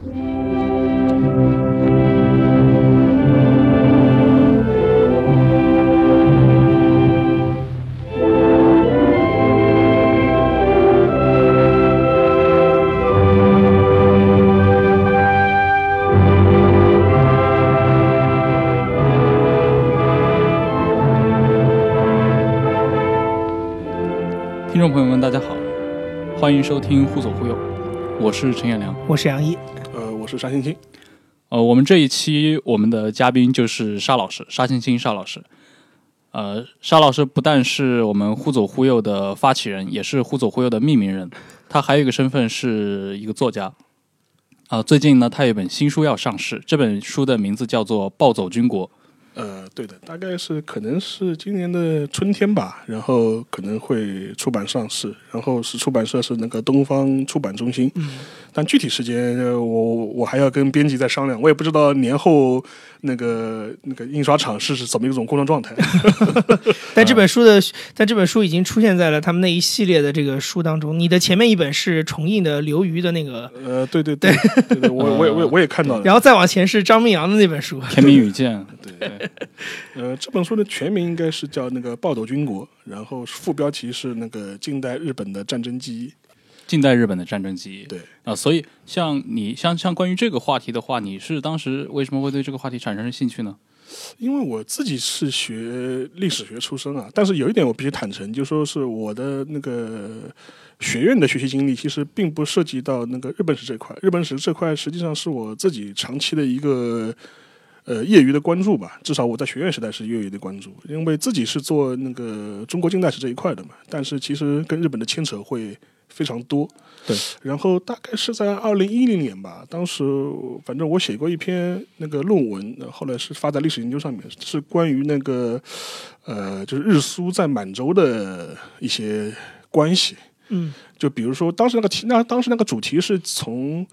听众朋友们，大家好，欢迎收听《忽左忽右》，我是陈彦良。我是杨一，是沙青青。呃，我们这一期我们的嘉宾就是沙老师，沙青青沙老师。呃，沙老师不但是我们《忽左忽右》的发起人，也是《忽左忽右》的命名人。他还有一个身份是一个作家。啊、最近呢，他有一本新书要上市，这本书的名字叫做《暴走军国》。呃，对的，大概是可能是今年的春天吧，然后可能会出版上市，然后是出版社是那个东方出版中心，嗯，但具体时间呃我我还要跟编辑再商量，我也不知道年后那个那个印刷厂是是怎么一种工作状态。但这本书的，但这本书已经出现在了他们那一系列的这个书当中。你的前面一本是重印的刘瑜的那个，呃，对对 对对对，我我也我也我也看到了。然后再往前是张明阳的那本书。天明与剑，对，呃，这本书的全名应该是叫那个《暴走军国》，然后副标题是那个近代日本的战争记忆。近代日本的战争记忆。对啊、所以像你像像关于这个话题的话，你是当时为什么会对这个话题产生兴趣呢？因为我自己是学历史学出身啊，但是有一点我必须坦诚，就说是我的那个学院的学习经历，其实并不涉及到那个日本史这块。日本史这块实际上是我自己长期的一个呃业余的关注吧，至少我在学院时代是业余的关注，因为自己是做那个中国近代史这一块的嘛，但是其实跟日本的牵扯会非常多。对，然后大概是在二零一零年吧，当时反正我写过一篇那个论文，呃后来是发在历史研究上面，是关于那个呃，就是日苏在满洲的一些关系。嗯就比如说当时那个题，那当时那个主题是从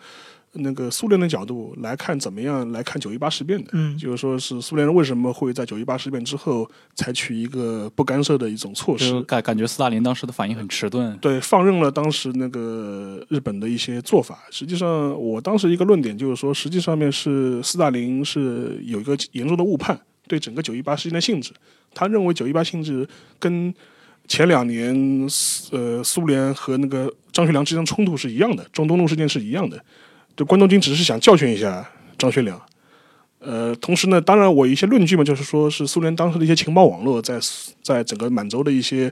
那个苏联的角度来看，怎么样来看九一八事变的。嗯就是说是苏联人为什么会在九一八事变之后采取一个不干涉的一种措施，感感觉斯大林当时的反应很迟钝。对，放任了当时那个日本的一些做法。实际上，我当时一个论点就是说，实际上面是斯大林是有一个严重的误判，对整个九一八事件的性质，他认为九一八性质跟前两年呃苏联和那个张学良之间的冲突是一样的，中东路事件是一样的。就关东军只是想教训一下张学良。呃，同时呢，当然我一些论据嘛，就是说是苏联当时的一些情报网络在在整个满洲的一些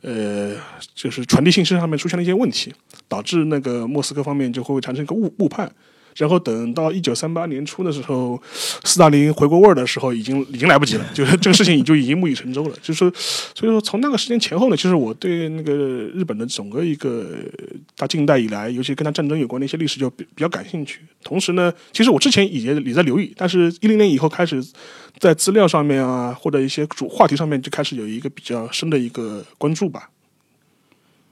呃，就是传递信息上面出现了一些问题，导致那个莫斯科方面就会产生一个误误判。然后等到一九三八年初的时候，斯大林回过味儿的时候，已经已经来不及了，就是这个事情就已经木已成舟了。就是所以说，从那个时间前后呢，其实我对那个日本的整个一个他近代以来，尤其跟他战争有关的一些历史就比比较感兴趣。同时呢，其实我之前也也在留意，但是一零年以后开始在资料上面啊，或者一些主话题上面就开始有一个比较深的一个关注吧。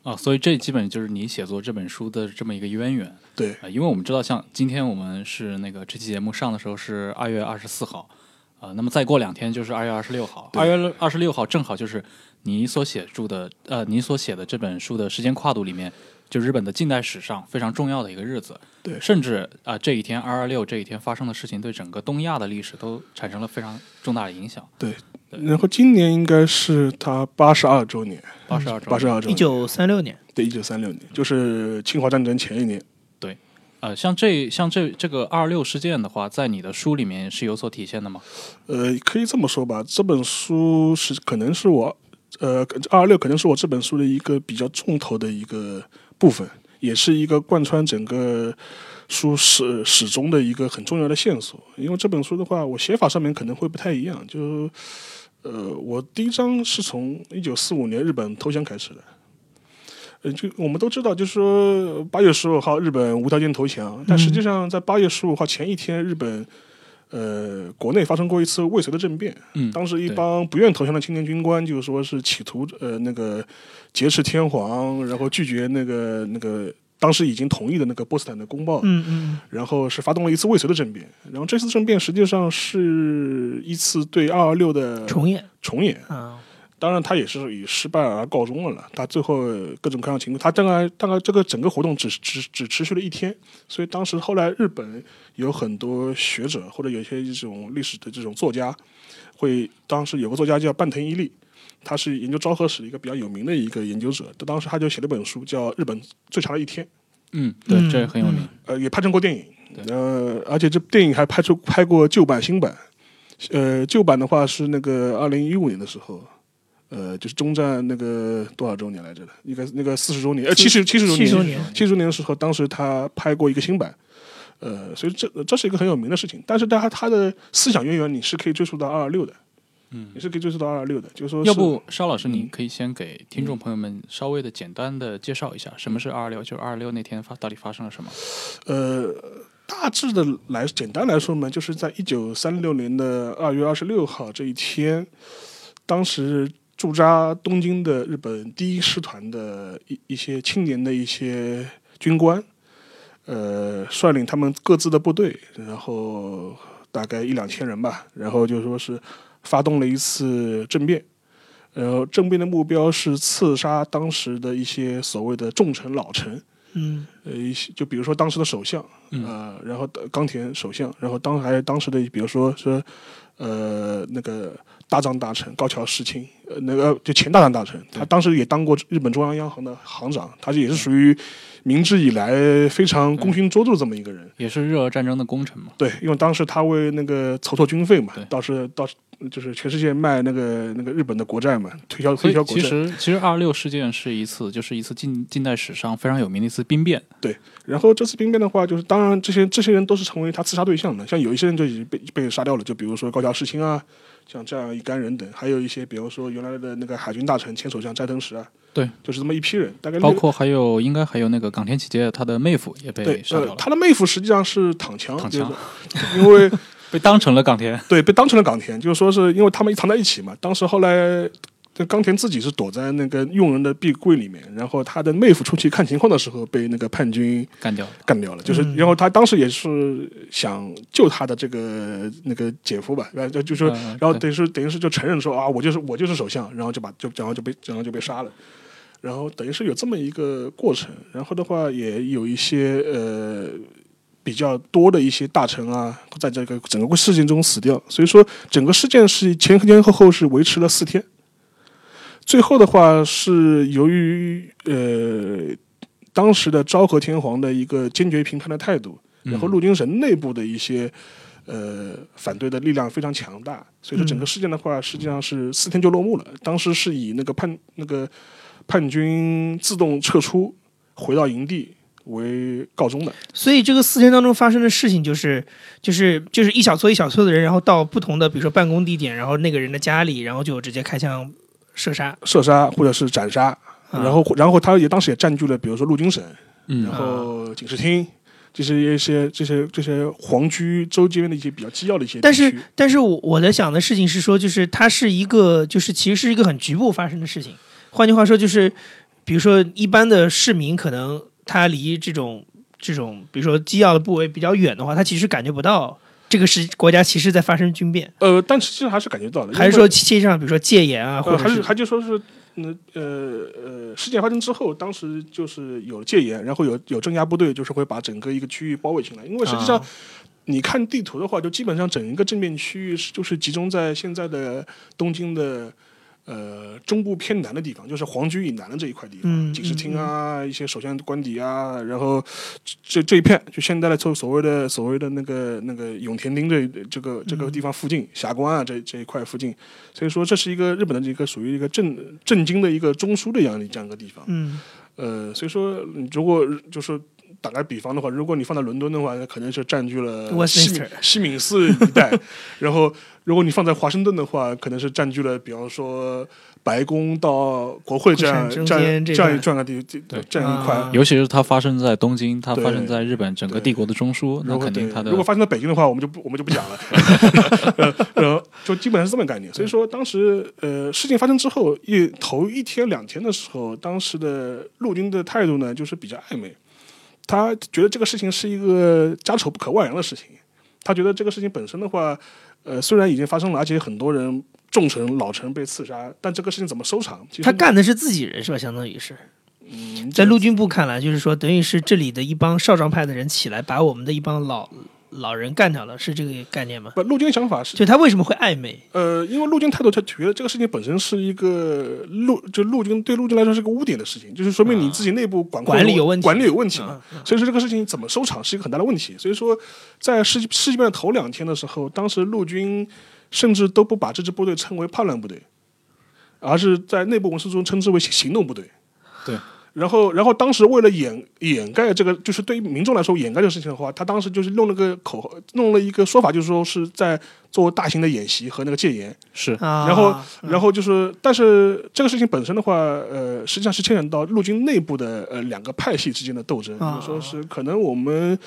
啊，所以这基本就是你写作这本书的这么一个渊源对，啊、因为我们知道，像今天我们是那个这期节目上的时候是二月二十四号，啊、那么再过两天就是二月二十六号，二月二十六号正好就是你所写著的呃，你所写的这本书的时间跨度里面，就日本的近代史上非常重要的一个日子。对甚至啊、这一天二二六这一天发生的事情，对整个东亚的历史都产生了非常重大的影响。然后今年应该是他八十二周年，八十二周，八十二周年，一九三六年，对，一九三六年，就是侵华战争前一年。对呃，像这像这这个二六事件的话，在你的书里面是有所体现的吗？呃，可以这么说吧，这本书是可能是我，呃，二二六可能是我这本书的一个比较重头的一个部分，也是一个贯穿整个书始始终的一个很重要的线索。因为这本书的话，我写法上面可能会不太一样，就呃，我第一章是从一九四五年日本投降开始的。呃，就我们都知道，就是说八月十五号日本无条件投降，但实际上在八月十五号前一天，日本呃国内发生过一次未遂的政变。嗯，当时一帮不愿投降的青年军官，就是说是企图呃那个劫持天皇，然后拒绝那个那个当时已经同意的那个波茨坦的公报，嗯嗯然后是发动了一次未遂的政变。然后这次政变实际上是一次对二二六的嗯，重演重演。啊，当然他也是以失败而告终了了。他最后各种各样情况，他大概大概这个整个活动只只只持续了一天，所以当时后来日本有很多学者或者有些这种历史的这种作家，会当时有个作家叫半藤一力，他是研究昭和史的一个比较有名的一个研究者，当时他就写了本书叫《日本最长的一天》。嗯，对，嗯这很有名。呃，也拍成过电影，呃，而且这电影还拍出拍过旧版、新版。呃，旧版的话是那个二零一五年的时候，呃，就是中战那个多少周年来着的，应该那个四十周年，呃，七十七十周年，七十周年七十周年的时候，当时他拍过一个新版。呃，所以这这是一个很有名的事情，但是他他的思想渊源你是可以追溯到二二六的，嗯也是可以追溯到二二六的，就是说是，要不邵老师，你嗯可以先给听众朋友们稍微的简单的介绍一下，什么是二二六？就是二二六那天发到底发生了什么？呃，大致的来简单来说呢，就是在一九三六年的二月二十六号这一天，当时驻扎东京的日本第一师团的一一些青年的一些军官，呃，率领他们各自的部队，然后大概一两千人吧，然后就说是发动了一次政变。然后政变的目标是刺杀当时的一些所谓的重臣老臣，嗯呃，一些就比如说当时的首相，嗯呃，然后的冈田首相，然后当还有当时的，比如说说呃那个大藏大臣高桥世清，呃，那个就前大藏大臣，他当时也当过日本中央央行的行长，他也是属于明治以来非常功勋卓著这么一个人。也是日俄战争的功臣嘛。对，因为当时他为那个筹措军费嘛对，倒是倒是就是全世界卖那个那个日本的国债嘛，推销推销国债。其实其实二二六事件是一次就是一次近近代史上非常有名的一次兵变。对然后这次兵变的话，就是当然这些这些人都是成为他刺杀对象的，像有一些人就已经被被杀掉了，就比如说高桥世清啊，像这样一干人等，还有一些比如说原来的那个海军大臣前首相斋藤实啊，对，就是这么一批人，大概包括还有应该还有那个冈田启介他的妹夫也被杀掉了，呃他的妹夫实际上是躺枪，躺枪就是因为被当成了冈田。对被当成了冈田，就是说是因为他们藏在一起嘛，当时后来。这冈田自己是躲在那个佣人的壁柜里面，然后他的妹夫出去看情况的时候被那个叛军干掉了。干掉了，就是，嗯然后他当时也是想救他的这个那个姐夫吧，然后就就说，嗯然后等于是等于是就承认说啊，我就是我就是首相，然后就把就然后就被然后就被杀了，然后等于是有这么一个过程，然后的话也有一些呃比较多的一些大臣啊，在这个整个事件中死掉，所以说整个事件是前前后后是维持了四天，最后的话是由于呃当时的昭和天皇的一个坚决评判的态度，然后嗯陆军省内部的一些呃反对的力量非常强大，所以说整个事件的话，实际上是四天就落幕了。当时是以那个叛那个叛军自动撤出，回到营地为告终的。所以这个四天当中发生的事情就是，就是就是一小撮一小撮的人，然后到不同的比如说办公地点，然后那个人的家里，然后就直接开枪射杀。射杀或者是斩杀，啊然后然后他也当时也占据了，比如说陆军省，嗯然后警视厅，这些一些这些这些皇居周边的一些比较机要的一些地但是，但是我我在想的事情是说，就是它是一个，就是其实是一个很局部发生的事情。换句话说，就是比如说一般的市民可能他离这种这种比如说机要的部位比较远的话，它其实感觉不到这个是国家其实在发生军变，呃，但实际上还是感觉到的，还是说实际上比如说戒严啊，或呃，者是还是还就说是，那呃呃，事件发生之后，当时就是有戒严，然后有有镇压部队，就是会把整个一个区域包围起来。因为实际上，啊你看地图的话，就基本上整一个正面区域是就是集中在现在的东京的。呃，中部偏南的地方，就是皇居以南的这一块地方，嗯警视厅啊，一些首相官邸啊，然后这这一片，就现在的所所谓的所谓的那个那个永田町这这个这个地方附近，霞关啊这这一块附近，所以说这是一个日本的一个属于一个政政经的一个中枢的一样这样一个地方。嗯。呃，所以说如果就是打个比方的话，如果你放在伦敦的话，那可能是占据了西敏西敏寺一带，然后如果你放在华盛顿的话，可能是占据了比方说白宫到国会这样这样这样这段这样个地这这样一块。啊尤其是它发生在东京，它发生在日本整个帝国的中枢，那肯定它的如果发生在北京的话，我们就不我们就不讲了，呃然后就基本上是这么个概念。所以说，当时呃事情发生之后一头一天两天的时候，当时的陆军的态度呢，就是比较暧昧，他觉得这个事情是一个家丑不可外扬的事情，他觉得这个事情本身的话，呃，虽然已经发生了，而且很多人重臣老臣被刺杀，但这个事情怎么收场？其实他干的是自己人是吧？相当于是嗯，在陆军部看来，就是说，等于是这里的一帮少壮派的人起来，把我们的一帮老老人干掉了，是这个概念吗？不，陆军的想法是就他为什么会暧昧？呃，因为陆军态度，他觉得这个事情本身是一个陆，就陆军对陆军来说是个污点的事情，就是说明你自己内部管控管理有问题管理有问题嘛。嗯所以说这个事情怎么收场是一个很大的问题。所以说，在世纪世纪变的头两天的时候，当时陆军甚至都不把这支部队称为叛乱部队，而是在内部文书中称之为行动部队。对。然后，然后当时为了掩掩盖这个，就是对于民众来说掩盖这个事情的话，他当时就是弄了个口号，弄了一个说法，就是说是在做大型的演习和那个戒严。是啊，然后，然后就是，但是这个事情本身的话，呃，实际上是牵扯到陆军内部的呃两个派系之间的斗争，啊就是说是可能我们。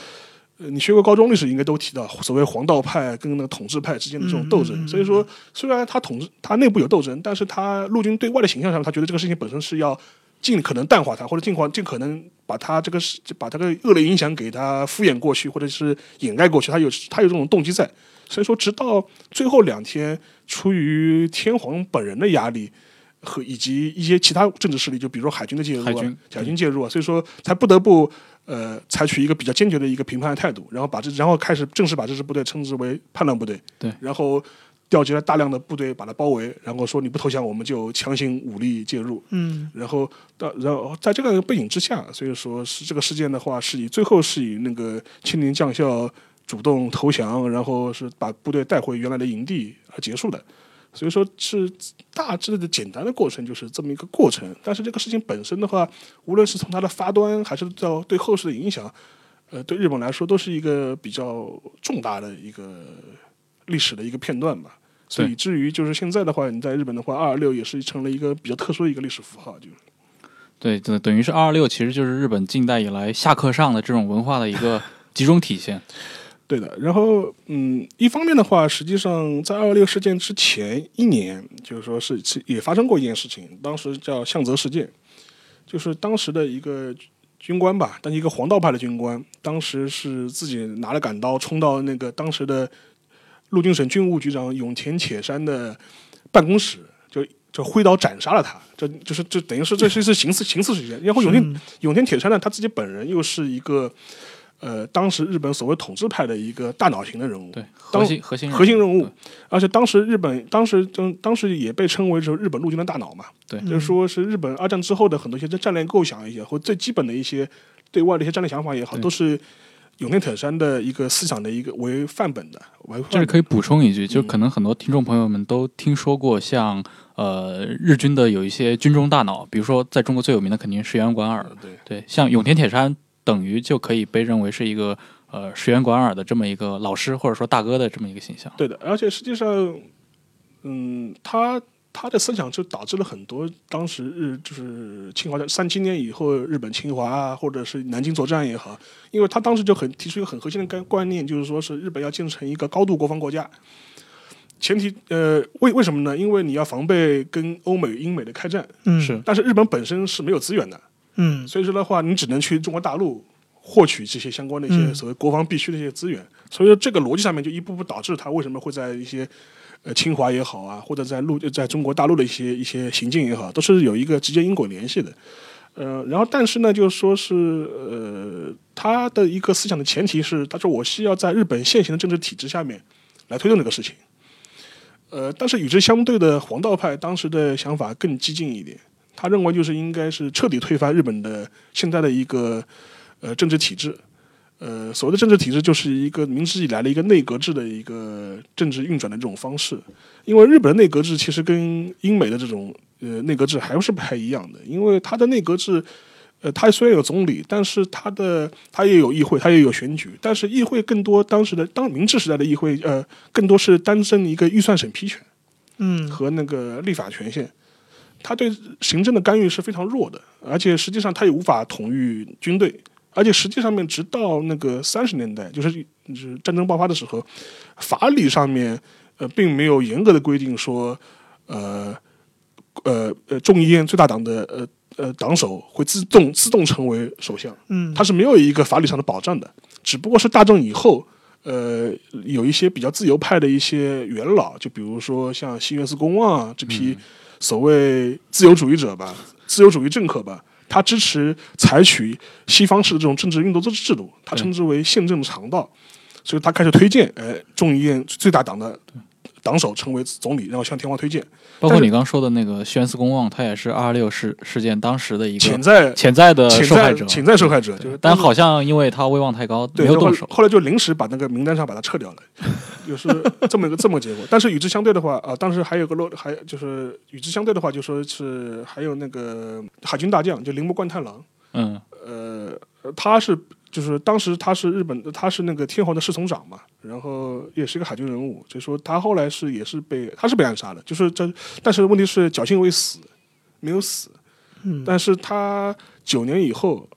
呃，你学过高中历史，应该都提到所谓黄道派跟那个统治派之间的这种斗争。嗯嗯嗯所以说，虽然他统治他内部有斗争，但是他陆军对外的形象上，他觉得这个事情本身是要尽可能淡化它，或者尽可尽可能把它这个事把它的恶劣影响给它敷衍过去，或者是掩盖过去。他有他有这种动机在。所以说，直到最后两天，出于天皇本人的压力和以及一些其他政治势力，就比如说海军的介入啊海军，海军介入啊，所以说才不得不呃采取一个比较坚决的一个评判的态度，然后把这然后开始正式把这支部队称之为叛乱部队，对，然后调集了大量的部队把它包围，然后说你不投降，我们就强行武力介入，嗯。然后到然后在这个背景之下，所以说是这个事件的话，是以最后是以那个青年将校主动投降，然后是把部队带回原来的营地而结束的。所以说是大致的简单的过程就是这么一个过程，但是这个事情本身的话，无论是从它的发端还是到对后世的影响，呃，对日本来说都是一个比较重大的一个历史的一个片段吧。所以以至于就是现在的话，你在日本的话，二二六也是成了一个比较特殊的一个历史符号，就是。对，等等于是二二六，其实就是日本近代以来下课上的这种文化的一个 集中体现。对的，然后嗯，一方面的话，实际上在二二六事件之前一年，就是说是是也发生过一件事情，当时叫向泽事件，就是当时的一个军官吧，但一个黄道派的军官，当时是自己拿了杆刀冲到那个当时的陆军省军务局长永田铁山的办公室，就就挥刀斩杀了他，这就是这等于是这是一次刑事刑事事件。然后永田嗯永田铁山呢，他自己本人又是一个呃，当时日本所谓统治派的一个大脑型的人物，对，当核心核心核心人物，而且当时日本当时当当时也被称为是日本陆军的大脑嘛，对。就是说是日本二战之后的很多一些战略构想一些或最基本的一些对外的一些战略想法也好，都是永田铁山的一个思想的一个为范本的，为范本。这里可以补充一句，就嗯可能很多听众朋友们都听说过像，呃日军的有一些军中大脑，比如说在中国最有名的肯定是石原莞尔，对。对，像永田铁山等于就可以被认为是一个呃石原莞尔的这么一个老师或者说大哥的这么一个形象。对的，而且实际上，嗯，他他的思想就导致了很多当时日就是侵华三七年以后日本侵华啊，或者是南京作战也好，因为他当时就很提出一个很核心的概观念，就是说是日本要建成一个高度国防国家。前提呃，为为什么呢？因为你要防备跟欧美、英美的开战，嗯是但是日本本身是没有资源的，嗯所以说的话，你只能去中国大陆获取这些相关的一些嗯所谓国防必须的一些资源。所以说这个逻辑上面就一步步导致他为什么会在一些呃侵华也好啊，或者在陆在中国大陆的一些一些行径也好，都是有一个直接因果联系的。呃，然后但是呢，就说是呃，他的一个思想的前提是，他说我需要在日本现行的政治体制下面来推动这个事情。呃，但是与之相对的黄道派当时的想法更激进一点，他认为就是应该是彻底推翻日本的现在的一个呃政治体制。呃，所谓的政治体制就是一个明治以来的一个内阁制的一个政治运转的这种方式。因为日本的内阁制其实跟英美的这种呃内阁制还是不太一样的，因为它的内阁制。呃，它虽然有总理，但是它的它也有议会，它也有选举，但是议会更多当时的当明治时代的议会，呃，更多是担身一个预算审批权。嗯和那个立法权限，他对行政的干预是非常弱的，而且实际上他也无法统御军队，而且实际上面直到那个三十年代，就是就是战争爆发的时候，法理上面呃并没有严格的规定说，呃呃呃众议院最大党的呃呃党首会自动自动成为首相，嗯。它是没有一个法理上的保障的，只不过是大政以后，呃，有一些比较自由派的一些元老，就比如说像西园寺公望啊这批所谓自由主义者吧，自由主义政客吧，他支持采取西方式的这种政治运作制制度，他称之为宪政的肠道，所以他开始推荐，哎，众议院最大党的党首成为总理，然后向天皇推荐。包括你刚说的那个宣思公望，他也是二二六事事件当时的一个潜在潜在的受害者，在潜在受害者，就是但好像因为他威望太高，没有动手。后来就临时把那个名单上把他撤掉了，就是这么一个这么个结果。但是与之相对的话，啊、当时还有个落，还就是与之相对的话，就说是还有那个海军大将，就铃木贯太郎，嗯呃，他是就是当时他是日本，他是那个天皇的侍从长嘛，然后也是一个海军人物，就说他后来是也是被他是被暗杀的，就是这，但是问题是侥幸未死，没有死，嗯但是他九年以后，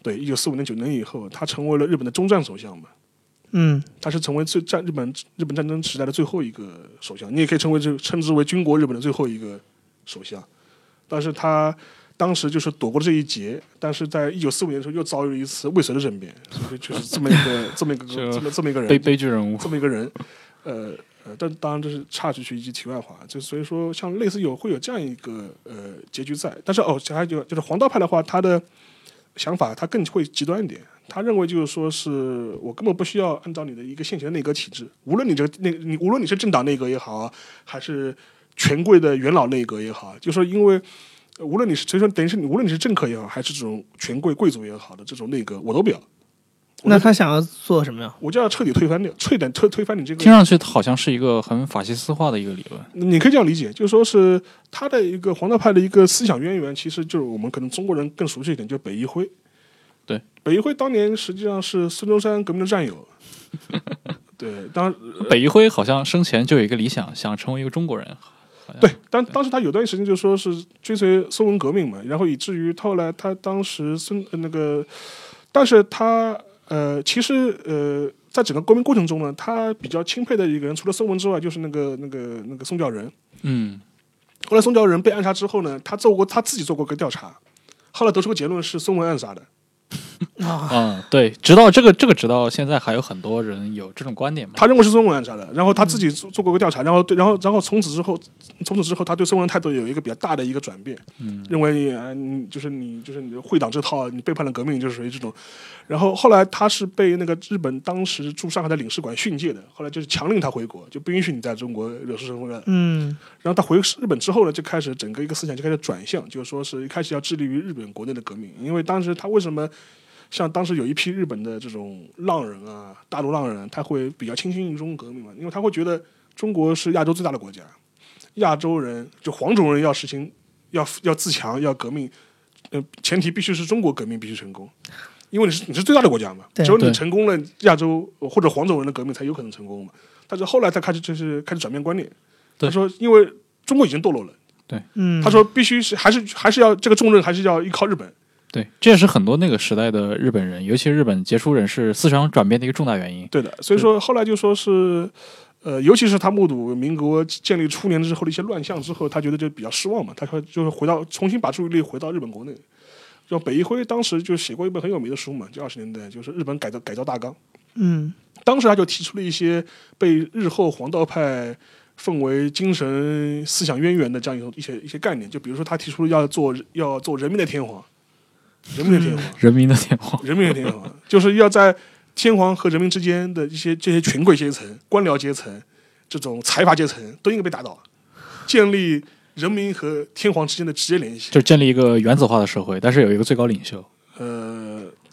对，一九四五年九年以后，他成为了日本的中战首相嘛。嗯他是成为最战日本日本战争时代的最后一个首相，你也可以称为这称之为军国日本的最后一个首相。但是他当时就是躲过了这一劫，但是在一九四五年的时候又遭遇了一次未遂的政变，所以就是这么一个 这么一个这么这么一个人，悲悲剧人物。这么一个人，呃呃，但当然这是插出去一句题外话，就所以说像类似有会有这样一个呃结局在，但是哦，还有就是黄道派的话，他的想法他更会极端一点，他认为就是说是我根本不需要按照你的一个现行的内阁体制，无论你这 个内你无论你是政党内阁也好，还是权贵的元老内阁也好，就说因为。呃无论你是，所以说等于是你，无论你是政客也好，还是这种权贵贵族也好的这种内阁，我都不要，那他想要做什么呀？我就要彻底推翻掉，彻底推推翻你这个听上去好像是一个很法西斯化的一个理论。你可以这样理解，就是说是他的一个黄道派的一个思想渊源，其实就是我们可能中国人更熟悉一点，就是北一辉。对，北一辉当年实际上是孙中山革命的战友。对，当北一辉好像生前就有一个理想，想成为一个中国人。好像对，当当时他有段时间就说是追随孙文革命嘛，然后以至于后来他当时孙呃那个，但是他呃其实呃在整个革命过程中呢，他比较钦佩的一个人，除了孙文之外，就是那个那个那个宋教仁。嗯，后来宋教仁被暗杀之后呢，他做过他自己做过个调查，后来得出个结论是孙文暗杀的。啊，嗯，对，直到这个这个，直到现在还有很多人有这种观点嘛。他认为是孙文暗杀的，然后他自己做做过个调查，然后对，然后然后从此之后，从此之后，他对孙文安态度有一个比较大的一个转变，嗯，认为啊，你就是你就是你会党这套，你背叛了革命，就是属于这种。然后后来他是被那个日本当时驻上海的领事馆训诫的，后来就是强令他回国，就不允许你在中国惹是生非了。嗯然后他回日本之后呢，就开始整个一个思想就开始转向，就是说是一开始要致力于日本国内的革命，因为当时他为什么像当时有一批日本的这种浪人啊，大陆浪人，他会比较倾心于中国革命嘛，因为他会觉得中国是亚洲最大的国家，亚洲人就黄种人要实行要要自强要革命，呃，前提必须是中国革命必须成功。因为你是你是最大的国家嘛，只有你成功了，亚洲或者黄种人的革命才有可能成功嘛。但是后来他开始就是开始转变观念，他说因为中国已经堕落了。对嗯，他说必须是还是还是要这个重任还是要依靠日本。对，这也是很多那个时代的日本人，尤其日本杰出人士思想转变的一个重大原因。对的，所以说后来就说是，呃，尤其是他目睹民国建立初年之后的一些乱象之后，他觉得就比较失望嘛，他说就是回到重新把注意力回到日本国内。就北一辉当时就写过一本很有名的书嘛，就二十年代，就是《日本改造改造大纲》。嗯当时他就提出了一些被日后黄道派奉为精神思想渊源的这样一种一些一些概念，就比如说他提出了要做要做人民的天皇，人民的天皇。人民的天皇，人民的天皇，就是要在天皇和人民之间的一些这些权贵阶层、官僚阶层、这种财阀阶层都应该被打倒，建立人民和天皇之间的直接联系。就建立一个原子化的社会，但是有一个最高领袖。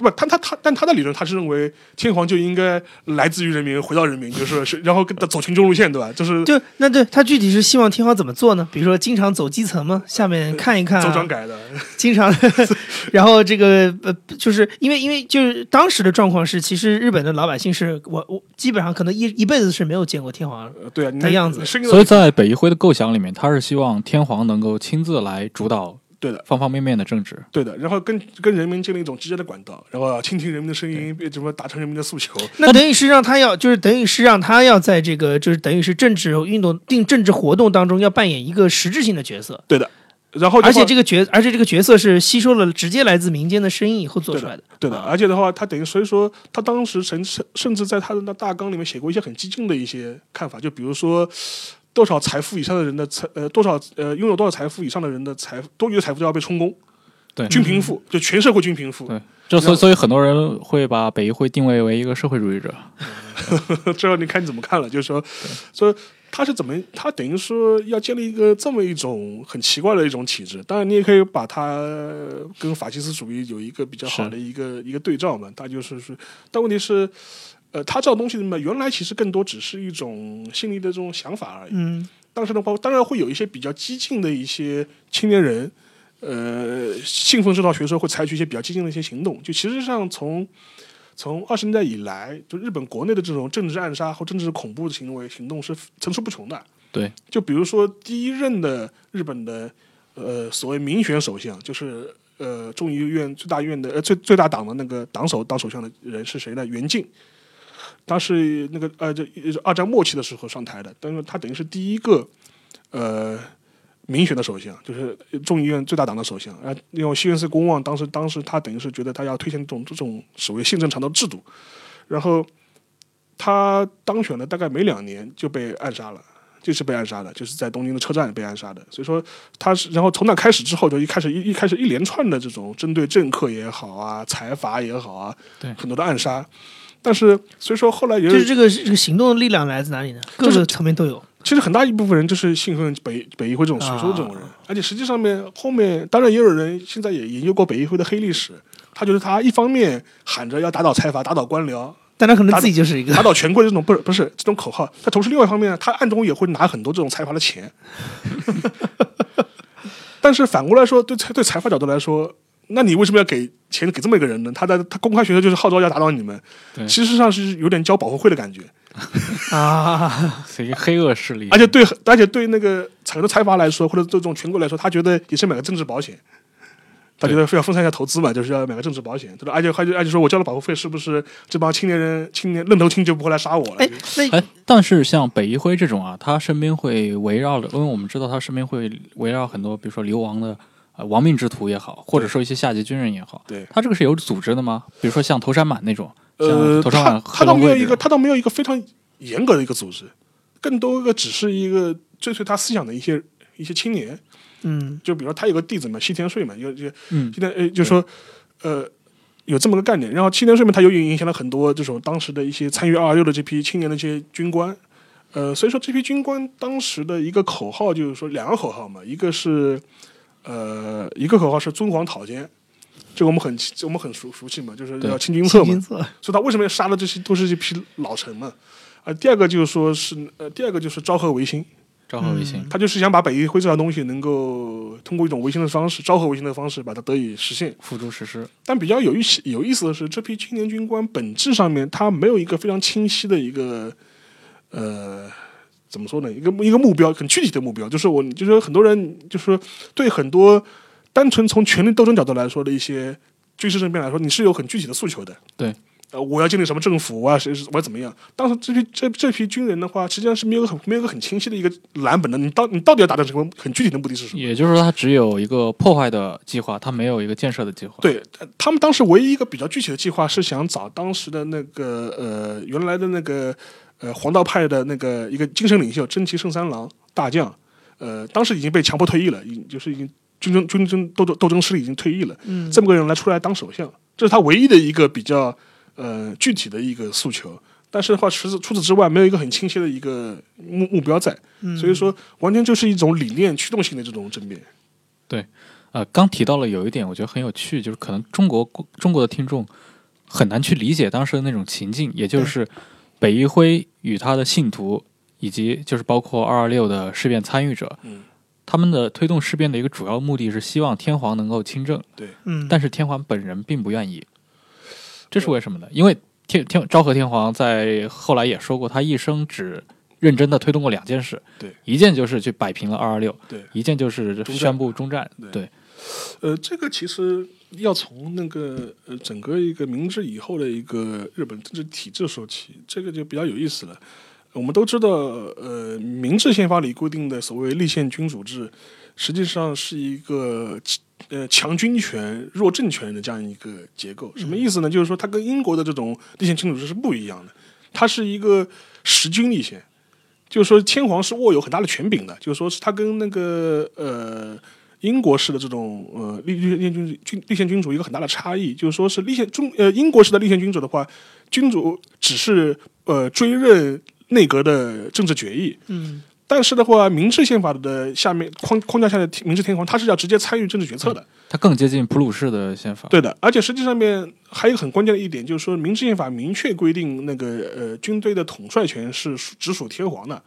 呃，不，他他他，但他的理论他是认为天皇就应该来自于人民，回到人民，就是是，然后跟他走群众路线，对吧？就是就那对他具体是希望天皇怎么做呢？比如说经常走基层吗？下面看一看、啊，周转改的，经常，然后这个呃，就是因为因为就是当时的状况是，其实日本的老百姓是我我基本上可能一一辈子是没有见过天皇。呃对啊，你的样子所以在北一辉的构想里面，他是希望天皇能够亲自来主导对的。方方面面的政治。对的，然后跟跟人民建立一种直接的管道，然后要倾听人民的声音，什么达成人民的诉求。那等于是让他要，就是等于是让他要在这个，就是等于是政治运动、定政治活动当中要扮演一个实质性的角色。对的，然后而且这个角，而且这个角色是吸收了直接来自民间的声音以后做出来的。对的，啊而且的话，他等于所以说，他当时甚甚甚至在他的那大纲里面写过一些很激进的一些看法，就比如说多少财富以上的人的财呃多少呃拥有多少财富以上的人的财富多余的财富都要被充公，对均贫富就全社会均贫富，对就所以所以很多人会把北议会定位为一个社会主义者。这要你看你怎么看了，就是说，说他是怎么，他等于说要建立一个这么一种很奇怪的一种体制。当然，你也可以把它跟法西斯主义有一个比较好的一个一个对照嘛。他就是是，但问题是，呃，他这种东西呢，原来其实更多只是一种心理的这种想法而已。嗯但是的话，当然会有一些比较激进的一些青年人，呃，信奉这套学说，会采取一些比较激进的一些行动。就其实上从从二十年代以来，就日本国内的这种政治暗杀或政治恐怖的行为行动是层出不穷的。对，就比如说第一任的日本的呃所谓民选首相，就是呃众议院最大院的呃最最大党的那个党首当首相的人是谁呢？袁敬。他是那个呃，这二战末期的时候上台的，但是他等于是第一个呃民选的首相，就是众议院最大党的首相。啊，因为西园寺公望当时当时他等于是觉得他要推行这种这种所谓宪政长的制度，然后他当选了大概没两年就被暗杀了。就是被暗杀的，就是在东京的车站被暗杀的。所以说他是，然后从那开始之后，就一开始一一开始一连串的这种针对政客也好啊，财阀也好啊，对很多的暗杀。但是所以说后来也就是这个这个行动的力量来自哪里呢？各个层面都有。其实很大一部分人就是信奉北北议会这种学说这种人，啊而且实际上面后面当然也有人现在也研究过北议会的黑历史，他觉得他一方面喊着要打倒财阀、打倒官僚、但他可能自己就是一个打倒权贵这种不是不是这种口号，但同时另外一方面，他暗中也会拿很多这种财阀的钱。但是反过来说，对财对财阀角度来说，那你为什么要给钱给这么一个人呢？他的他公开学校就是号召要打倒你们，其实上是有点交保护费的感觉。啊，是一个黑恶势力，而且对，而且对那个很多财阀来说，或者这种权贵来说，他觉得也是买个政治保险。他觉得非要分散一下投资嘛，就是要买个政治保险。他说，而且而且而且说我交了保护费，是不是这帮青年人、青年愣头青就不会来杀我了？哎，那哎，但是像北一辉这种啊，他身边会围绕着，因为我们知道他身边会围绕很多，比如说流亡的呃亡命之徒也好，或者说一些下级军人也好，对，他这个是有组织的吗？比如说像头山满那种，呃，头山他满他倒没有一个，他倒没有一个非常严格的一个组织，更多一个只是一个追随他思想的一些一些青年。嗯就比如说他有个弟子嘛，西田税嘛，有有嗯西田呃，就说呃有这么个概念。然后西田税嘛，他又影响了很多这种当时的一些参与二二六的这批青年的一些军官。呃，所以说这批军官当时的一个口号就是说两个口号嘛，一个是呃一个口号是尊皇讨奸，这个我们很我们很熟熟悉嘛，就是对要清君侧嘛。所以他为什么要杀了这些都是这批老臣嘛？啊、第二个就是说是呃，第二个就是昭和维新，昭和维新，他就是想把北议会这套东西能够通过一种维新的方式，昭和维新的方式把它得以实现。付诸实施，但比较有意思有意思的是，这批青年军官本质上面他没有一个非常清晰的一个呃。怎么说呢？一个一个目标，很具体的目标，就是我，就是很多人，就是对很多单纯从权力斗争角度来说的一些军事政变来说，你是有很具体的诉求的。对，呃，我要建立什么政府，我要谁，我要怎么样？当时这批这这批军人的话，实际上是没有很没有个很清晰的一个蓝本的。你到你到底要达成什么很具体的目的是什么？也就是说他只有一个破坏的计划，他没有一个建设的计划。对呃他们当时唯一一个比较具体的计划是想找当时的那个呃原来的那个呃黄道派的那个一个精神领袖真崎胜三郎大将，呃当时已经被强迫退役了，已经就是已经军争军争斗争斗争势力已经退役了，嗯这么个人来出来当首相，这是他唯一的一个比较呃具体的一个诉求。但是的话，除此除此之外，没有一个很清晰的一个目目标在，嗯所以说完全就是一种理念驱动性的这种政变。呃，刚提到了有一点，我觉得很有趣，就是可能中国中国的听众很难去理解当时的那种情境，也就是北一辉与他的信徒，以及就是包括二二六的事变参与者，嗯，他们的推动事变的一个主要目的是希望天皇能够亲政，嗯，但是天皇本人并不愿意，这是为什么呢？因为天天昭和天皇在后来也说过，他一生只认真的推动过两件事，对，一件就是去摆平了二二六，对。一件就是宣布中战，对。对，呃，这个其实要从那个呃整个一个明治以后的一个日本政治体制说起，这个就比较有意思了。我们都知道，呃，明治宪法里规定的所谓立宪君主制，实际上是一个呃强军权弱政权的这样一个结构。什么意思呢？就是说它跟英国的这种立宪君主制是不一样的，它是一个实君立宪，就是说天皇是握有很大的权柄的，就是说是他跟那个呃。英国式的这种呃立立宪君君立宪君主一个很大的差异，就是说是立宪中呃英国式的立宪君主的话，君主只是呃追认内阁的政治决议，嗯，但是的话，明治宪法的下面框框架下的明治天皇，他是要直接参与政治决策的，他更接近普鲁士的宪法。对的，而且实际上面还有一个很关键的一点，就是说明治宪法明确规定那个呃军队的统帅权是属直属天皇的，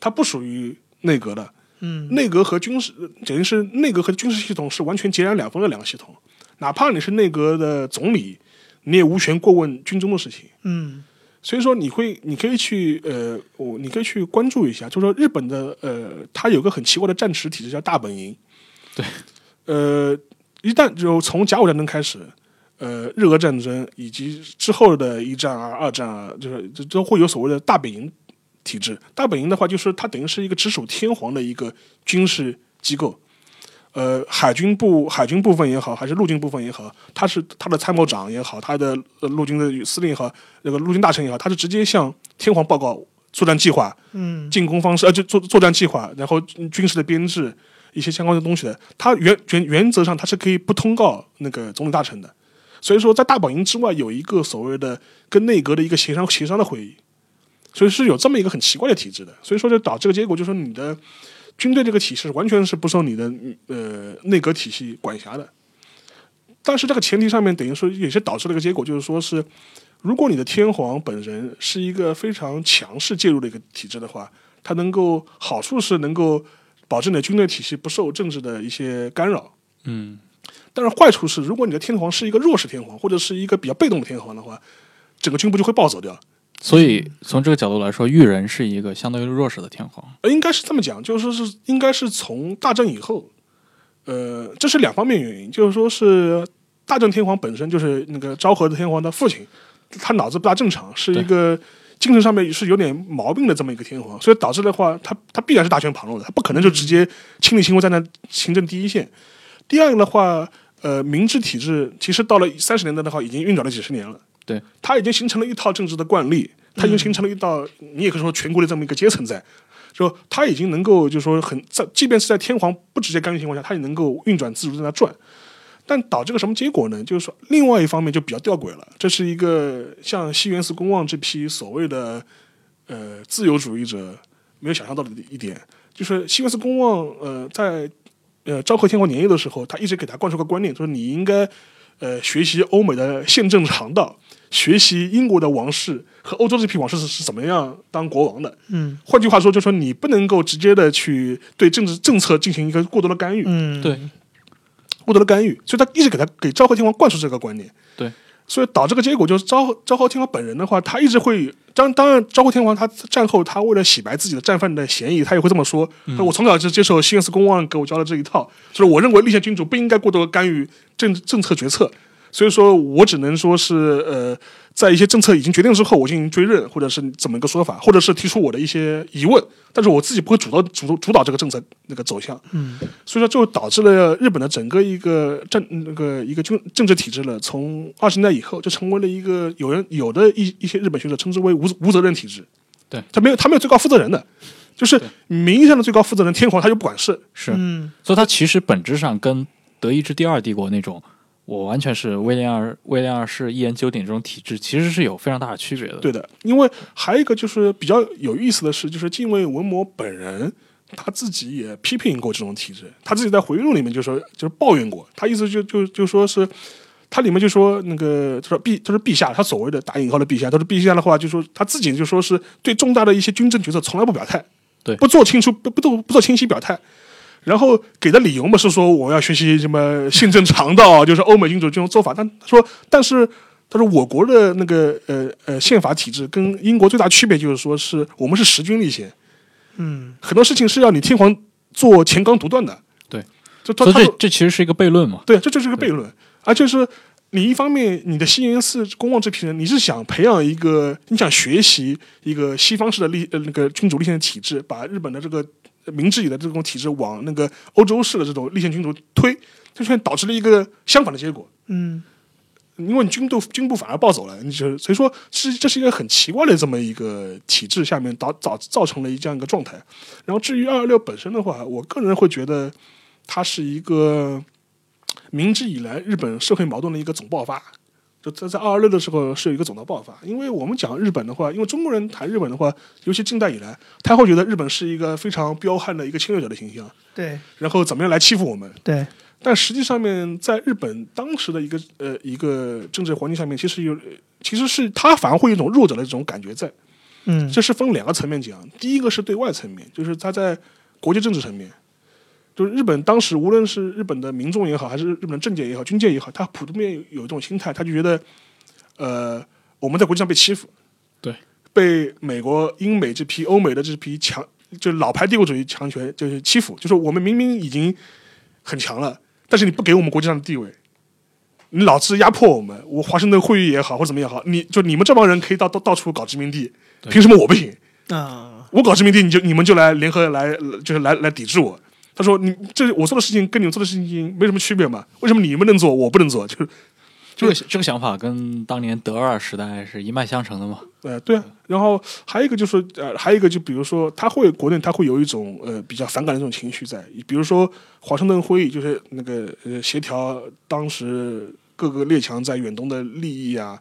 它不属于内阁的。嗯，内阁和军事等于是内阁和军事系统是完全截然两分的两个系统。哪怕你是内阁的总理，你也无权过问军中的事情。嗯，所以说你会，你可以去呃，我你可以去关注一下，就是说日本的呃，它有个很奇怪的战时体制叫大本营。对，呃，一旦就从甲午战争开始，呃，日俄战争以及之后的一战啊、二战啊，就是这都会有所谓的大本营。体制。大本营的话，就是它等于是一个直属天皇的一个军事机构，呃，海军部海军部分也好，还是陆军部分也好，他是他的参谋长也好，他的陆军的司令也好，那个陆军大臣也好，他是直接向天皇报告作战计划，嗯，进攻方式，呃，就作作战计划，然后军事的编制一些相关的东西的，他原原原则上他是可以不通告那个总理大臣的，所以说在大本营之外有一个所谓的跟内阁的一个协商协商的会议。所以是有这么一个很奇怪的体制的，所以说就导致个结果，就是说你的军队这个体系完全是不受你的呃内阁体系管辖的。但是这个前提上面，等于说也是导致了一个结果，就是说是如果你的天皇本人是一个非常强势介入的一个体制的话，它能够好处是能够保证你的军队体系不受政治的一些干扰。嗯，但是坏处是，如果你的天皇是一个弱势天皇，或者是一个比较被动的天皇的话，整个军部就会暴走掉。所以从这个角度来说，裕仁是一个相当于弱势的天皇。呃，应该是这么讲，就是说是应该是从大正以后，呃，这是两方面原因，就是说是大正天皇本身就是那个昭和的天皇的父亲，他脑子不大正常，是一个精神上面是有点毛病的这么一个天皇，所以导致的话，他他必然是大权旁落的，他不可能就直接亲力亲为站在行政第一线。第二个的话，呃，明治体制其实到了三十年代的话，已经运转了几十年了。对，他已经形成了一套政治的惯例，他已经形成了一道，你也可以说全国的这么一个阶层在，说他已经能够就是说很在，即便是在天皇不直接干预情况下，他也能够运转自如在那转。但导致个什么结果呢？就是说，另外一方面就比较吊诡了。这是一个像西园寺公望这批所谓的呃自由主义者没有想象到的一点，就是西园寺公望呃在呃昭和天皇年幼的时候，他一直给他灌输个观念，就是你应该呃学习欧美的宪政常道。学习英国的王室和欧洲这批王室是是怎么样当国王的？嗯，换句话说，就说你不能够直接的去对政治政策进行一个过多的干预，嗯，对，过多的干预，所以他一直给他给昭和天皇灌输这个观念。对，所以导致个结果就是昭昭和天皇本人的话，他一直会当当然昭和天皇他战后他为了洗白自己的战犯的嫌疑，他也会这么说：，说我从小就接受西园寺公望给我教的这一套，所以我认为立宪君主不应该过多干预政政策决策。所以说我只能说是呃，在一些政策已经决定之后，我进行追认，或者是怎么一个说法，或者是提出我的一些疑问，但是我自己不会主导主主导这个政策那个走向。嗯，所以说就导致了日本的整个一个政那个一个政政治体制呢，从二十年代以后就成为了一个有人有的一一些日本学者称之为无无责任体制。对，他没有他没有最高负责人的，就是名义上的最高负责人天皇他就不管事。是，嗯，所以他其实本质上跟德意志第二帝国那种。我完全是威廉二威廉二世一言九鼎这种体制，其实是有非常大的区别的。对的，因为还有一个就是比较有意思的是，就是近卫文魔本人他自己也批评过这种体制，他自己在回忆录里面就说就是抱怨过，他意思就就就说是他里面就说那个他说陛他说陛下，他所谓的打引号的陛下，他说陛下的话就说他自己就说是对重大的一些军政决策从来不表态，对，不做清楚不不做不做清晰表态。然后给的理由嘛是说我要学习什么宪政常道，就是欧美君主这种做法。但他说，但是他说我国的那个呃呃宪法体制跟英国最大区别就是说是我们是实君立宪，嗯，很多事情是要你天皇做前纲独断的。对，这他他这其实是一个悖论嘛。对，这就是个悖论，而且是你一方面你的西营寺公望这批人，你是想培养一个，你想学习一个西方式的立呃那个君主立宪的体制，把日本的这个明治以来的这种体制往那个欧洲式的这种立宪君主推，这却导致了一个相反的结果。嗯因为你军队军部反而暴走了，你就所以说是这是一个很奇怪的这么一个体制下面导造造成了一这样一个状态。然后至于二二六本身的话，我个人会觉得它是一个明治以来日本社会矛盾的一个总爆发。就在在二二六的时候是有一个总的爆发，因为我们讲日本的话，因为中国人谈日本的话，尤其近代以来，他会觉得日本是一个非常彪悍的一个侵略者的形象，对。然后怎么样来欺负我们，对，但实际上面，在日本当时的一个呃一个政治环境下面，其实有其实是他反而会有一种弱者的这种感觉在。嗯。这是分两个层面讲，第一个是对外层面，就是他在国际政治层面，就是日本当时无论是日本的民众也好，还是日本的政界也好、军界也好，他普遍有有一种心态，他就觉得，呃，我们在国际上被欺负，对，被美国、英美这批、欧美的这批强，就是老牌帝国主义强权就是欺负，就是我们明明已经很强了，但是你不给我们国际上的地位。你老是压迫我们，我华盛顿会议也好，或者怎么也好，你就你们这帮人可以到到到处搞殖民地，凭什么我不行？啊，我搞殖民地，你就你们就来联合来，就是来来抵制我。他说：“你这我做的事情跟你们做的事情没什么区别嘛？为什么你们能做，我不能做？就是这个这个想法跟当年德尔时代是一脉相承的嘛？呃，对啊。然后还有一个就是呃，还有一个就比如说，他会国内他会有一种呃比较反感的这种情绪在，比如说华盛顿会议就是那个呃协调当时各个列强在远东的利益啊。”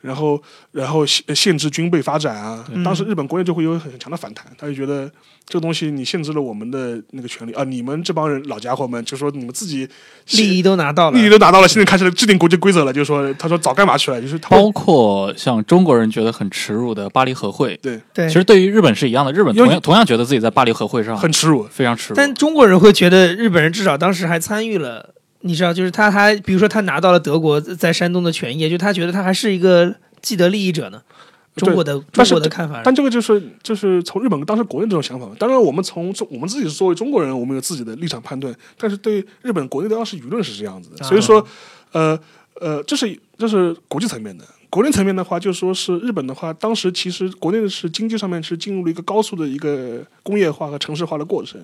然后，然后限限制军备发展啊，当时日本国内就会有很强的反弹，他就觉得这个东西你限制了我们的那个权利啊，你们这帮人老家伙们，就说你们自己利益都拿到了，利益都拿到了，现在开始制定国际规则了，就是说，他说早干嘛去了？就是他包括像中国人觉得很耻辱的巴黎和会，对对其实对于日本是一样的，日本同样同样觉得自己在巴黎和会上很耻辱。非常耻辱。但中国人会觉得日本人至少当时还参与了，你知道，就是他还比如说他拿到了德国在山东的权益，就他觉得他还是一个既得利益者呢。中国的中国的看法，但这个就是就是从日本当时国内这种想法嘛。当然，我们从中我们自己作为中国人，我们有自己的立场判断。但是对日本国内的当时舆论是这样子的，所以说，呃呃，这是这是国际层面的。国内层面的话，就说是日本的话，当时其实国内是经济上面是进入了一个高速的一个工业化和城市化的过程。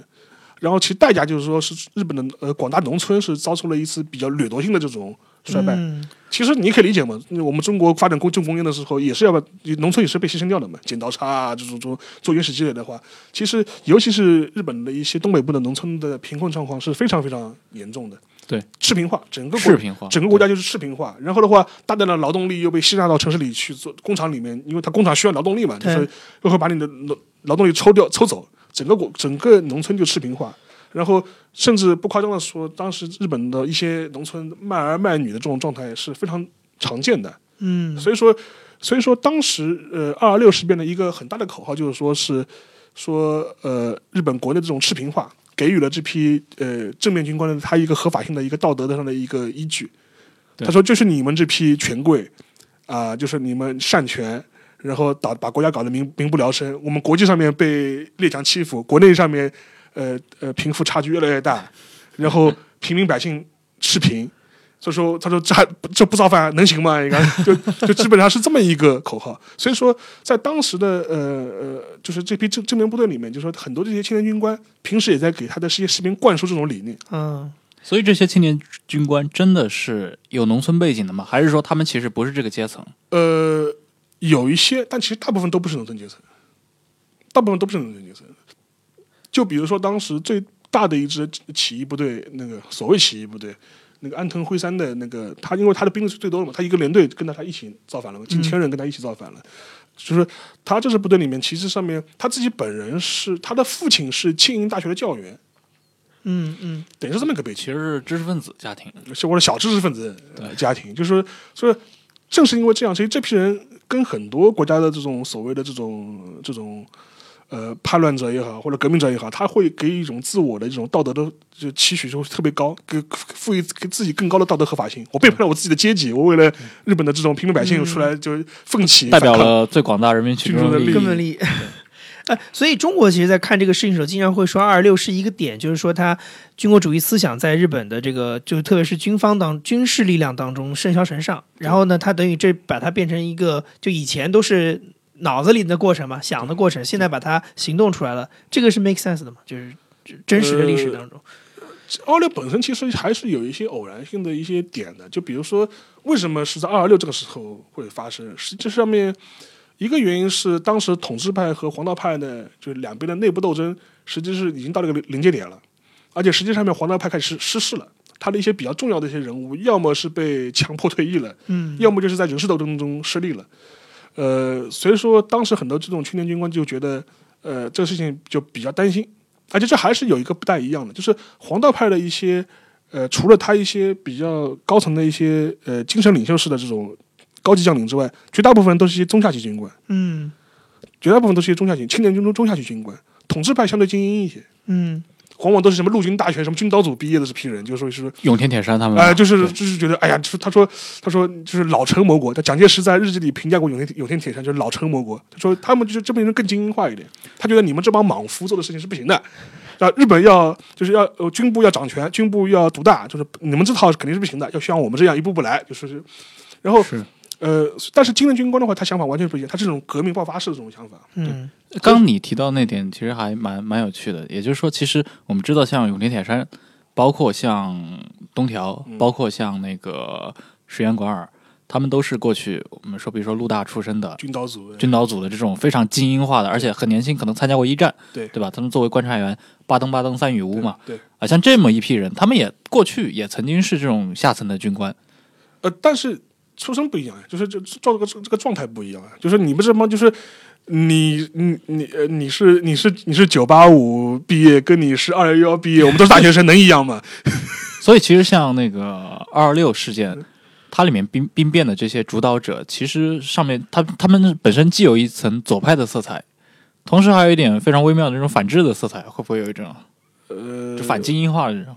然后其实代价就是说是日本的呃广大农村是遭受了一次比较掠夺性的这种衰败。嗯其实你可以理解嘛，我们中国发展工重工业的时候，也是要把农村也是被牺牲掉的嘛，剪刀差啊，这种做做原始积累的话，其实尤其是日本的一些东北部的农村的贫困状况是非常非常严重的。对，赤贫化，整个国赤贫化整个国家就是赤贫化。然后的话，大量的劳动力又被吸纳到城市里去做工厂里面，因为它工厂需要劳动力嘛，就对是又会把你的劳劳动力抽掉抽走，整个国整个农村就赤贫化。然后甚至不夸张的说，当时日本的一些农村卖儿卖女的这种状态是非常常见的。嗯所以说，所以说当时呃二二六事变的一个很大的口号就是说是说呃日本国内这种赤贫化给予了这批呃正面军官的他一个合法性的一个道德上的一个依据。他说就是你们这批权贵啊、就是你们擅权。然后导把国家搞得民民不聊生，我们国际上面被列强欺负，国内上面呃呃贫富差距越来越大，然后平民百姓赤贫，所以说他说这还这不造反能行吗？应该就就基本上是这么一个口号。所以说，在当时的呃呃，就是这批正正面部队里面，就说很多这些青年军官平时也在给他的这些士兵灌输这种理念。嗯所以这些青年军官真的是有农村背景的吗？还是说他们其实不是这个阶层？呃，有一些，但其实大部分都不是农村阶层，大部分都不是农村阶层。就比如说当时最大的一支起义部队，那个所谓起义部队，那个安藤辉三的那个，他因为他的兵力是最多的嘛，他一个连队跟着他一起造反了嘛，近千人跟他一起造反了。就是他这支部队里面，其实上面他自己本人是他的父亲是庆应大学的教员，嗯嗯等于是这么一个背景。其实是知识分子家庭。是我的小知识分子呃家庭，就是说，所以正是因为这样，其实这批人跟很多国家的这种所谓的这种这种呃叛乱者也好，或者革命者也好，他会给予一种自我的这种道德的就期许就会特别高，给赋予给自己更高的道德合法性。我背叛了我自己的阶级，我为了日本的这种平民百姓又出来就奋起，代表了最广大人民群众的利益根本利益。哎，所以中国其实，在看这个事情的时候，经常会说二二六是一个点，就是说它军国主义思想在日本的这个，就特别是军方当军事力量当中甚嚣尘上。然后呢，它等于这把它变成一个，就以前都是脑子里的过程嘛，想的过程，现在把它行动出来了，这个是 make sense 的嘛？就是真实的历史当中。二六本身其实还是有一些偶然性的一些点的，就比如说为什么是在二二六这个时候会发生？实际上面一个原因是当时统治派和黄道派呢，就是两边的内部斗争，实际是已经到了一个临界点了，而且实际上面黄道派开始失势了，他的一些比较重要的一些人物，要么是被强迫退役了，嗯，要么就是在人事斗争中失利了。呃，所以说当时很多这种青年军官就觉得，呃，这个事情就比较担心。而且这还是有一个不太一样的，就是黄道派的一些，呃，除了他一些比较高层的一些呃精神领袖式的这种高级将领之外，绝大部分都是一些中下级军官，嗯绝大部分都是一些中下级青年军中中下级军官，统治派相对精英一些，嗯往往都是什么陆军大学、什么军导组毕业的这批人，就是说是永田铁山他们哎、就是就是觉得，哎呀，就是他说，他说就是老成魔国。他蒋介石在日记里评价过永田永田铁山，就是老成魔国。他说他们就是这边人更精英化一点，他觉得你们这帮莽夫做的事情是不行的。啊，日本要就是要呃军部要掌权，军部要独大，就是你们这套肯定是不行的，要像我们这样一步步来，就是是。然后是呃，但是金人军官的话，他想法完全不一样，他这种革命爆发式的这种想法。嗯刚刚你提到那点，其实还蛮蛮有趣的。也就是说，其实我们知道，像永田铁山，包括像东条，嗯包括像那个石原莞尔，他们都是过去我们说，比如说陆大出身的军导组，军导组的这种非常精英化的，而且很年轻，可能参加过一战，对对吧？他们作为观察员，巴登巴登三羽屋嘛，对，啊，像这么一批人，他们也过去也曾经是这种下层的军官，呃，但是出生不一样呀，就是这照这个这个状态不一样啊，就是你们这帮就是你你你呃你是你是你是九八五毕业，跟你是二幺幺毕业，我们都是大学生，能一样吗？所以其实像那个二二六事件，它里面兵兵变的这些主导者，其实上面他他们本身既有一层左派的色彩，同时还有一点非常微妙的那种反制的色彩，会不会有一种呃就，反精英化的这种？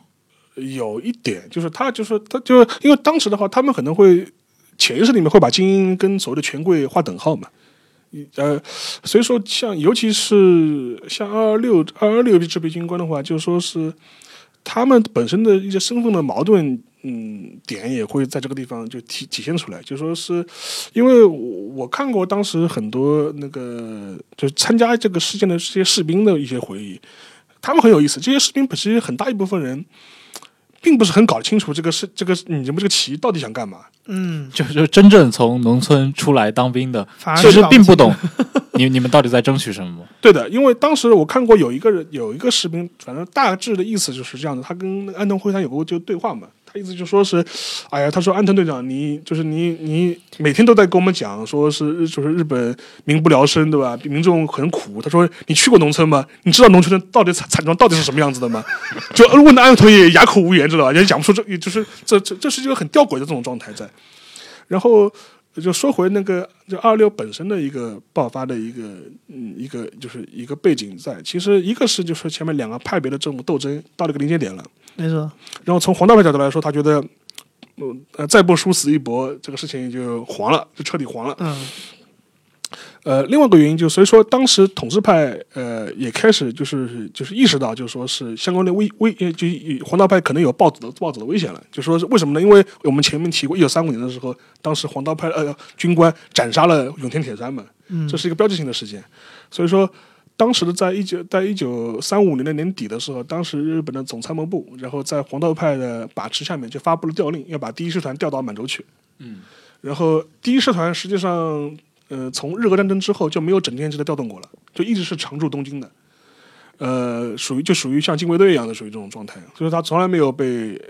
有一点就是他就是他就因为当时的话，他们可能会潜意识里面会把精英跟所谓的权贵划等号嘛。呃，所以说像尤其是像二二六二二六这批军官的话，就说是他们本身的一些身份的矛盾，嗯，点也会在这个地方就体体现出来。就说是因为我我看过当时很多那个就是参加这个事件的这些士兵的一些回忆，他们很有意思。这些士兵本身很大一部分人。并不是很搞清楚这个是这个你们这个旗到底想干嘛，嗯，就是真正从农村出来当兵的，反而其实并不懂 你你们到底在争取什么。对的，因为当时我看过有一个人有一个士兵，反正大致的意思就是这样的。他跟安藤辉他有过就对话嘛，他意思就说是，哎呀，他说安藤队长，你就是你你每天都在跟我们讲，说是就是日本民不聊生，对吧？民众很苦。他说你去过农村吗？你知道农村的到底惨惨状到底是什么样子的吗？就问的安藤也哑口无言，知道吧？也讲不出这也，就是这这这是一个很吊诡的这种状态在。然后就说回那个就二六本身的一个爆发的一个嗯一个就是一个背景在，其实一个是就是前面两个派别的这种斗争到了一个临界点了，没错，然后从黄道派角度来说，他觉得嗯呃再不殊死一搏，这个事情就黄了，就彻底黄了。嗯呃，另外一个原因就是，所以说当时统治派呃也开始就是就是意识到，就是说是相关的危危呃就黄道派可能有暴走的暴走的危险了。就说是为什么呢？因为我们前面提过，一九三五年的时候，当时黄道派呃军官斩杀了永田铁山嘛，嗯，这是一个标志性的事件。所以说，当时的在一九在一九三五年的年底的时候，当时日本的总参谋部，然后在黄道派的把持下面就发布了调令，要把第一师团调到满洲去。嗯，然后第一师团实际上，呃，从日俄战争之后就没有整天制的调动过了，就一直是常驻东京的。呃，属于就属于像禁卫队一样的属于这种状态，所以他从来没有被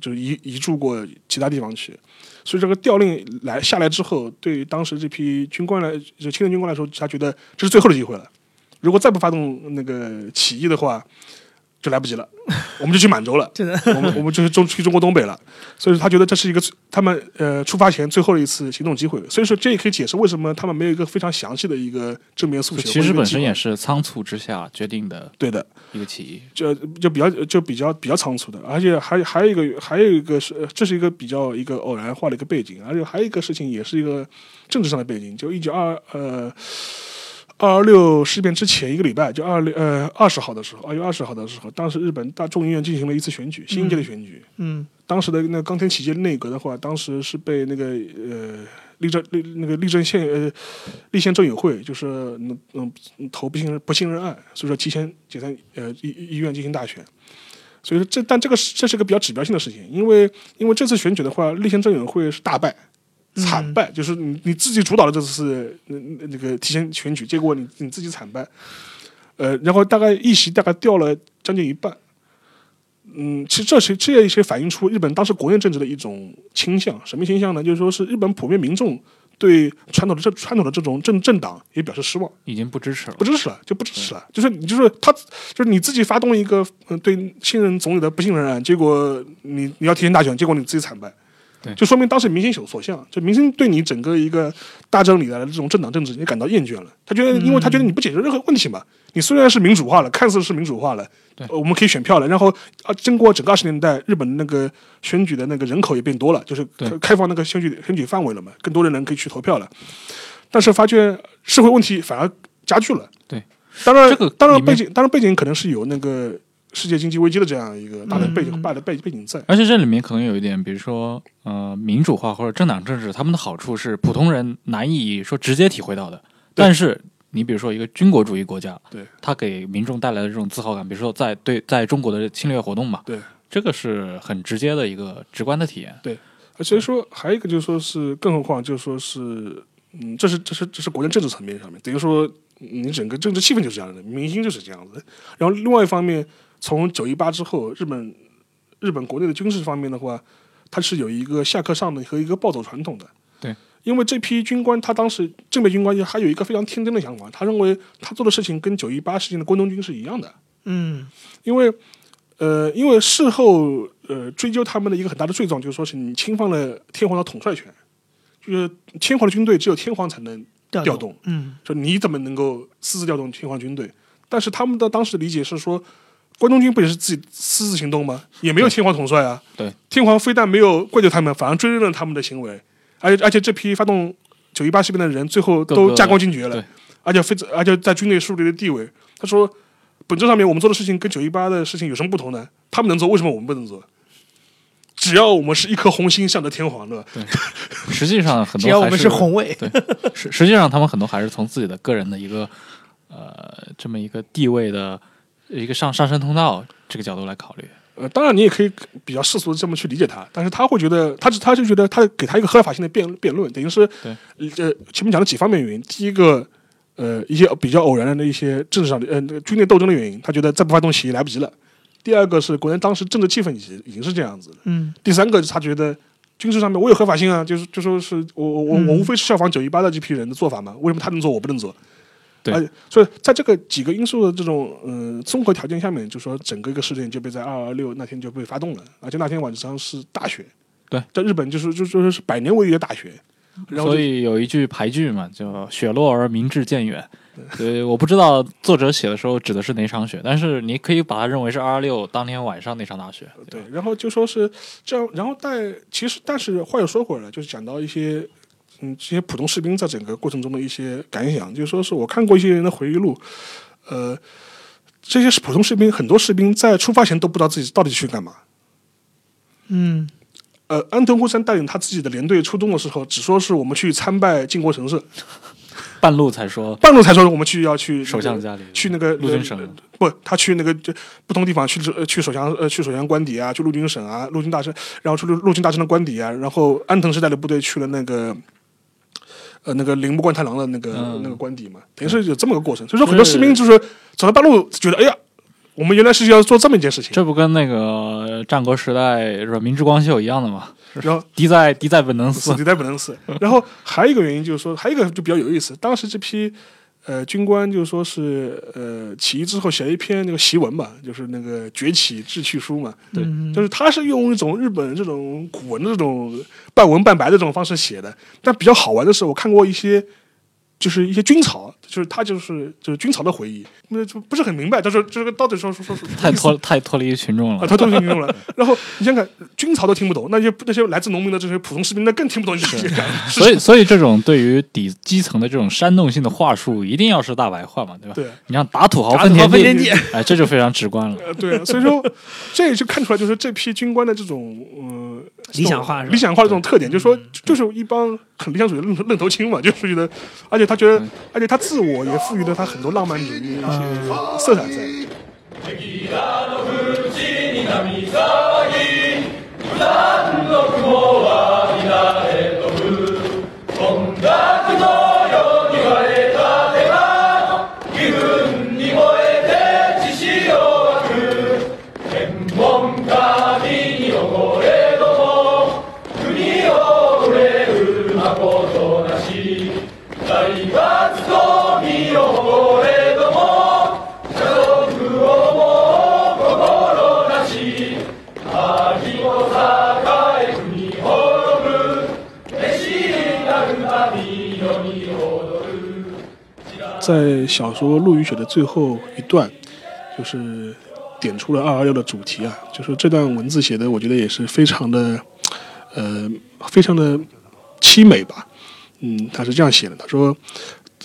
就移移驻过其他地方去。所以这个调令来下来之后，对于当时这批军官来，就青年军官来说，他觉得这是最后的机会了。如果再不发动那个起义的话，就来不及了，我们就去满洲了。真的，我们我们就是中去中国东北了，所以说他觉得这是一个他们呃出发前最后的一次行动机会，所以说这也可以解释为什么他们没有一个非常详细的一个正面诉求。其实本身也是是仓促之下决定的对的，一个起义。就就比较就比较比较仓促的，而且还还有一个还有一个是这是一个比较一个偶然化的一个背景，而且还有一个事情也是一个政治上的背景，就一九二呃二二六事变之前一个礼拜，就二六呃二十号的时候，二月二十号的时候，当时日本大众议院进行了一次选举，新一届的选举。嗯当时的那个冈田启介内阁的话，当时是被那个呃立政立那个立政县呃立宪政友会就是嗯嗯投不信任不信任案，所以说提前解散呃议议院进行大选。所以说这但这个是这是个比较指标性的事情，因为因为这次选举的话，立宪政友会是大败。惨败，就是你你自己主导的这次那那那个提前选举，结果你你自己惨败，呃，然后大概议席大概掉了将近一半，嗯，其实这些这一些反映出日本当时国内政治的一种倾向，什么倾向呢？就是说是日本普遍民众对传统的这传统的这种政政党也表示失望，已经不支持了不。支持了，就不支持了。就是你就是他，就是你自己发动一个呃对现任总理的不信任案，结果你你要提前大选，结果你自己惨败。对就说明当时民心所所向，就民心对你整个一个大政里来的这种政党政治也感到厌倦了。他觉得，因为他觉得你不解决任何问题嘛，你虽然是民主化了，看似是民主化了，我们可以选票了，然后啊，经过整个二十年代，日本那个选举的那个人口也变多了，就是开放那个选举选举范围了嘛，更多的人可以去投票了。但是发觉社会问题反而加剧了。对，当然，这个当然背景，当然背景可能是有那个世界经济危机的这样一个大的背景、嗯大的背背景在。而且这里面可能有一点，比如说，呃，民主化或者政党政治，他们的好处是普通人难以说直接体会到的。但是，你比如说一个军国主义国家，对，它给民众带来的这种自豪感，比如说在对在中国的侵略活动嘛，对，这个是很直接的一个直观的体验。对所以说，还有一个就是说是，更何况就是说是，嗯，这是这是这是国家政治层面上面，等于说嗯你整个政治气氛就是这样的，民心就是这样子。然后另外一方面，从九一八之后，日本日本国内的军事方面的话，它是有一个下课上的和一个暴走传统的。对，因为这批军官，他当时正备军官还有一个非常天真的想法，他认为他做的事情跟九一八事件的关东军是一样的。嗯因为呃，因为事后呃追究他们的一个很大的罪状，就是说是你侵犯了天皇的统帅权，就是天皇的军队只有天皇才能调调动，嗯说你怎么能够私自调动天皇军队？但是他们的当时理解是说，关东军不也是自己私自行动吗？也没有天皇统帅啊。对，天皇非但没有怪罪他们，反而追认了他们的行为，而且而且这批发动九一八事变的人最后都加官进爵了对，而且非而且在军队树立了地位。他说，本质上面我们做的事情跟九一八的事情有什么不同呢？他们能做，为什么我们不能做？只要我们是一颗红心向着天皇的，实际上很多只要我们是是红卫，实实际上他们很多还是从自己的个人的一个呃这么一个地位的一个上上升通道这个角度来考虑。呃，当然你也可以比较世俗的这么去理解他，但是他会觉得，他他就觉得他给他一个合法性的辩辩论，等于是呃前面讲了几方面原因，第一个呃一些比较偶然的一些政治上的呃那个军内斗争的原因，他觉得再不发动起义来不及了；第二个是国内当时政治气氛已经已经是这样子了；嗯。第三个是他觉得军事上面我有合法性啊，就是就说是我我我我嗯。无非是效仿九一八的这批人的做法嘛，为什么他能做我不能做？对所以在这个几个因素的这种呃综合条件下面，就说整个一个事件就被在二二六那天就被发动了，而且那天晚上是大雪，对，在日本就是就就是是百年为一的大雪，然后所以有一句排句嘛，叫“雪落而明志渐远”。对，我不知道作者写的时候指的是哪场雪，但是你可以把它认为是二二六当天晚上那场大雪。对，然后就说是这样，然后但其实但是话又说回来，就是讲到一些嗯这些普通士兵在整个过程中的一些感想，就是说是我看过一些人的回忆录，呃，这些是普通士兵，很多士兵在出发前都不知道自己到底去干嘛。嗯呃，安藤辉三带领他自己的连队出动的时候，只说是我们去参拜靖国神社，半路才说半路才说我们去要去那个首相家里去那个陆军省呃不，他去那个就不同地方去呃去首相呃去首相官邸啊，去陆军省啊，陆军大臣，然后去陆陆军大臣的官邸啊，然后安藤是带着部队去了那个。呃，那个铃木贯太郎的那个、嗯那个官邸嘛，等于是有这么个过程。所以说，很多士兵就是走到半路，觉得哎呀，我们原来是要做这么一件事情。这不跟那个战国时代是吧？明治光秀一样的嘛？然后敌在敌在本能死寺。敌在本能寺。然后还有一个原因就是说，还有一个就比较有意思，当时这批呃军官就说是呃起义之后写了一篇那个檄文嘛，就是那个崛起志趣书嘛，对嗯就是他是用一种日本这种古文的这种半文半白的这种方式写的。但比较好玩的是，我看过一些就是一些军曹，就是他就是就是军曹的回忆，那就不是很明白，他说这个到底说说说说太脱太脱离群众啊，太脱离群众了。然后你想想，军曹都听不懂，那些那些来自农民的这些普通士兵，那更听不懂你这些。所以，所以这种对于底基层的这种煽动性的话术，一定要是大白话嘛，对吧？对，你像打土豪分田地哎，这就非常直观了。呃，对啊，所以说这也就看出来，就是这批军官的这种呃理想化是吧？理想化的这种特点，就是说，就是一帮很理想主义的愣愣头青嘛，就是觉得，而且他觉得，而且他自我也赋予了他很多浪漫主义的一些色彩在。在小说《陆雨雪》的最后一段，就是点出了二二六的主题啊，就是这段文字写的，我觉得也是非常的，呃，非常的凄美吧。嗯，他是这样写的，他说，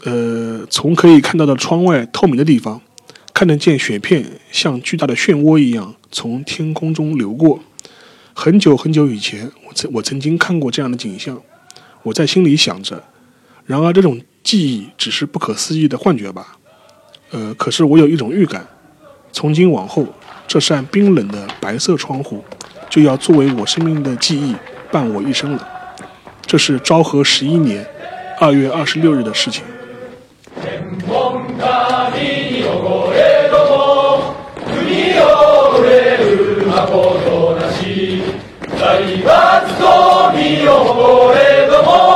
呃，从可以看到的窗外透明的地方，看得见雪片像巨大的漩涡一样从天空中流过。很久很久以前，我曾我曾经看过这样的景象，我在心里想着，然而这种记忆只是不可思议的幻觉吧。呃，可是我有一种预感，从今往后，这扇冰冷的白色窗户就要作为我生命的记忆伴我一生了。这是昭和十一年二月二十六日的事情。財閥と身を誇れども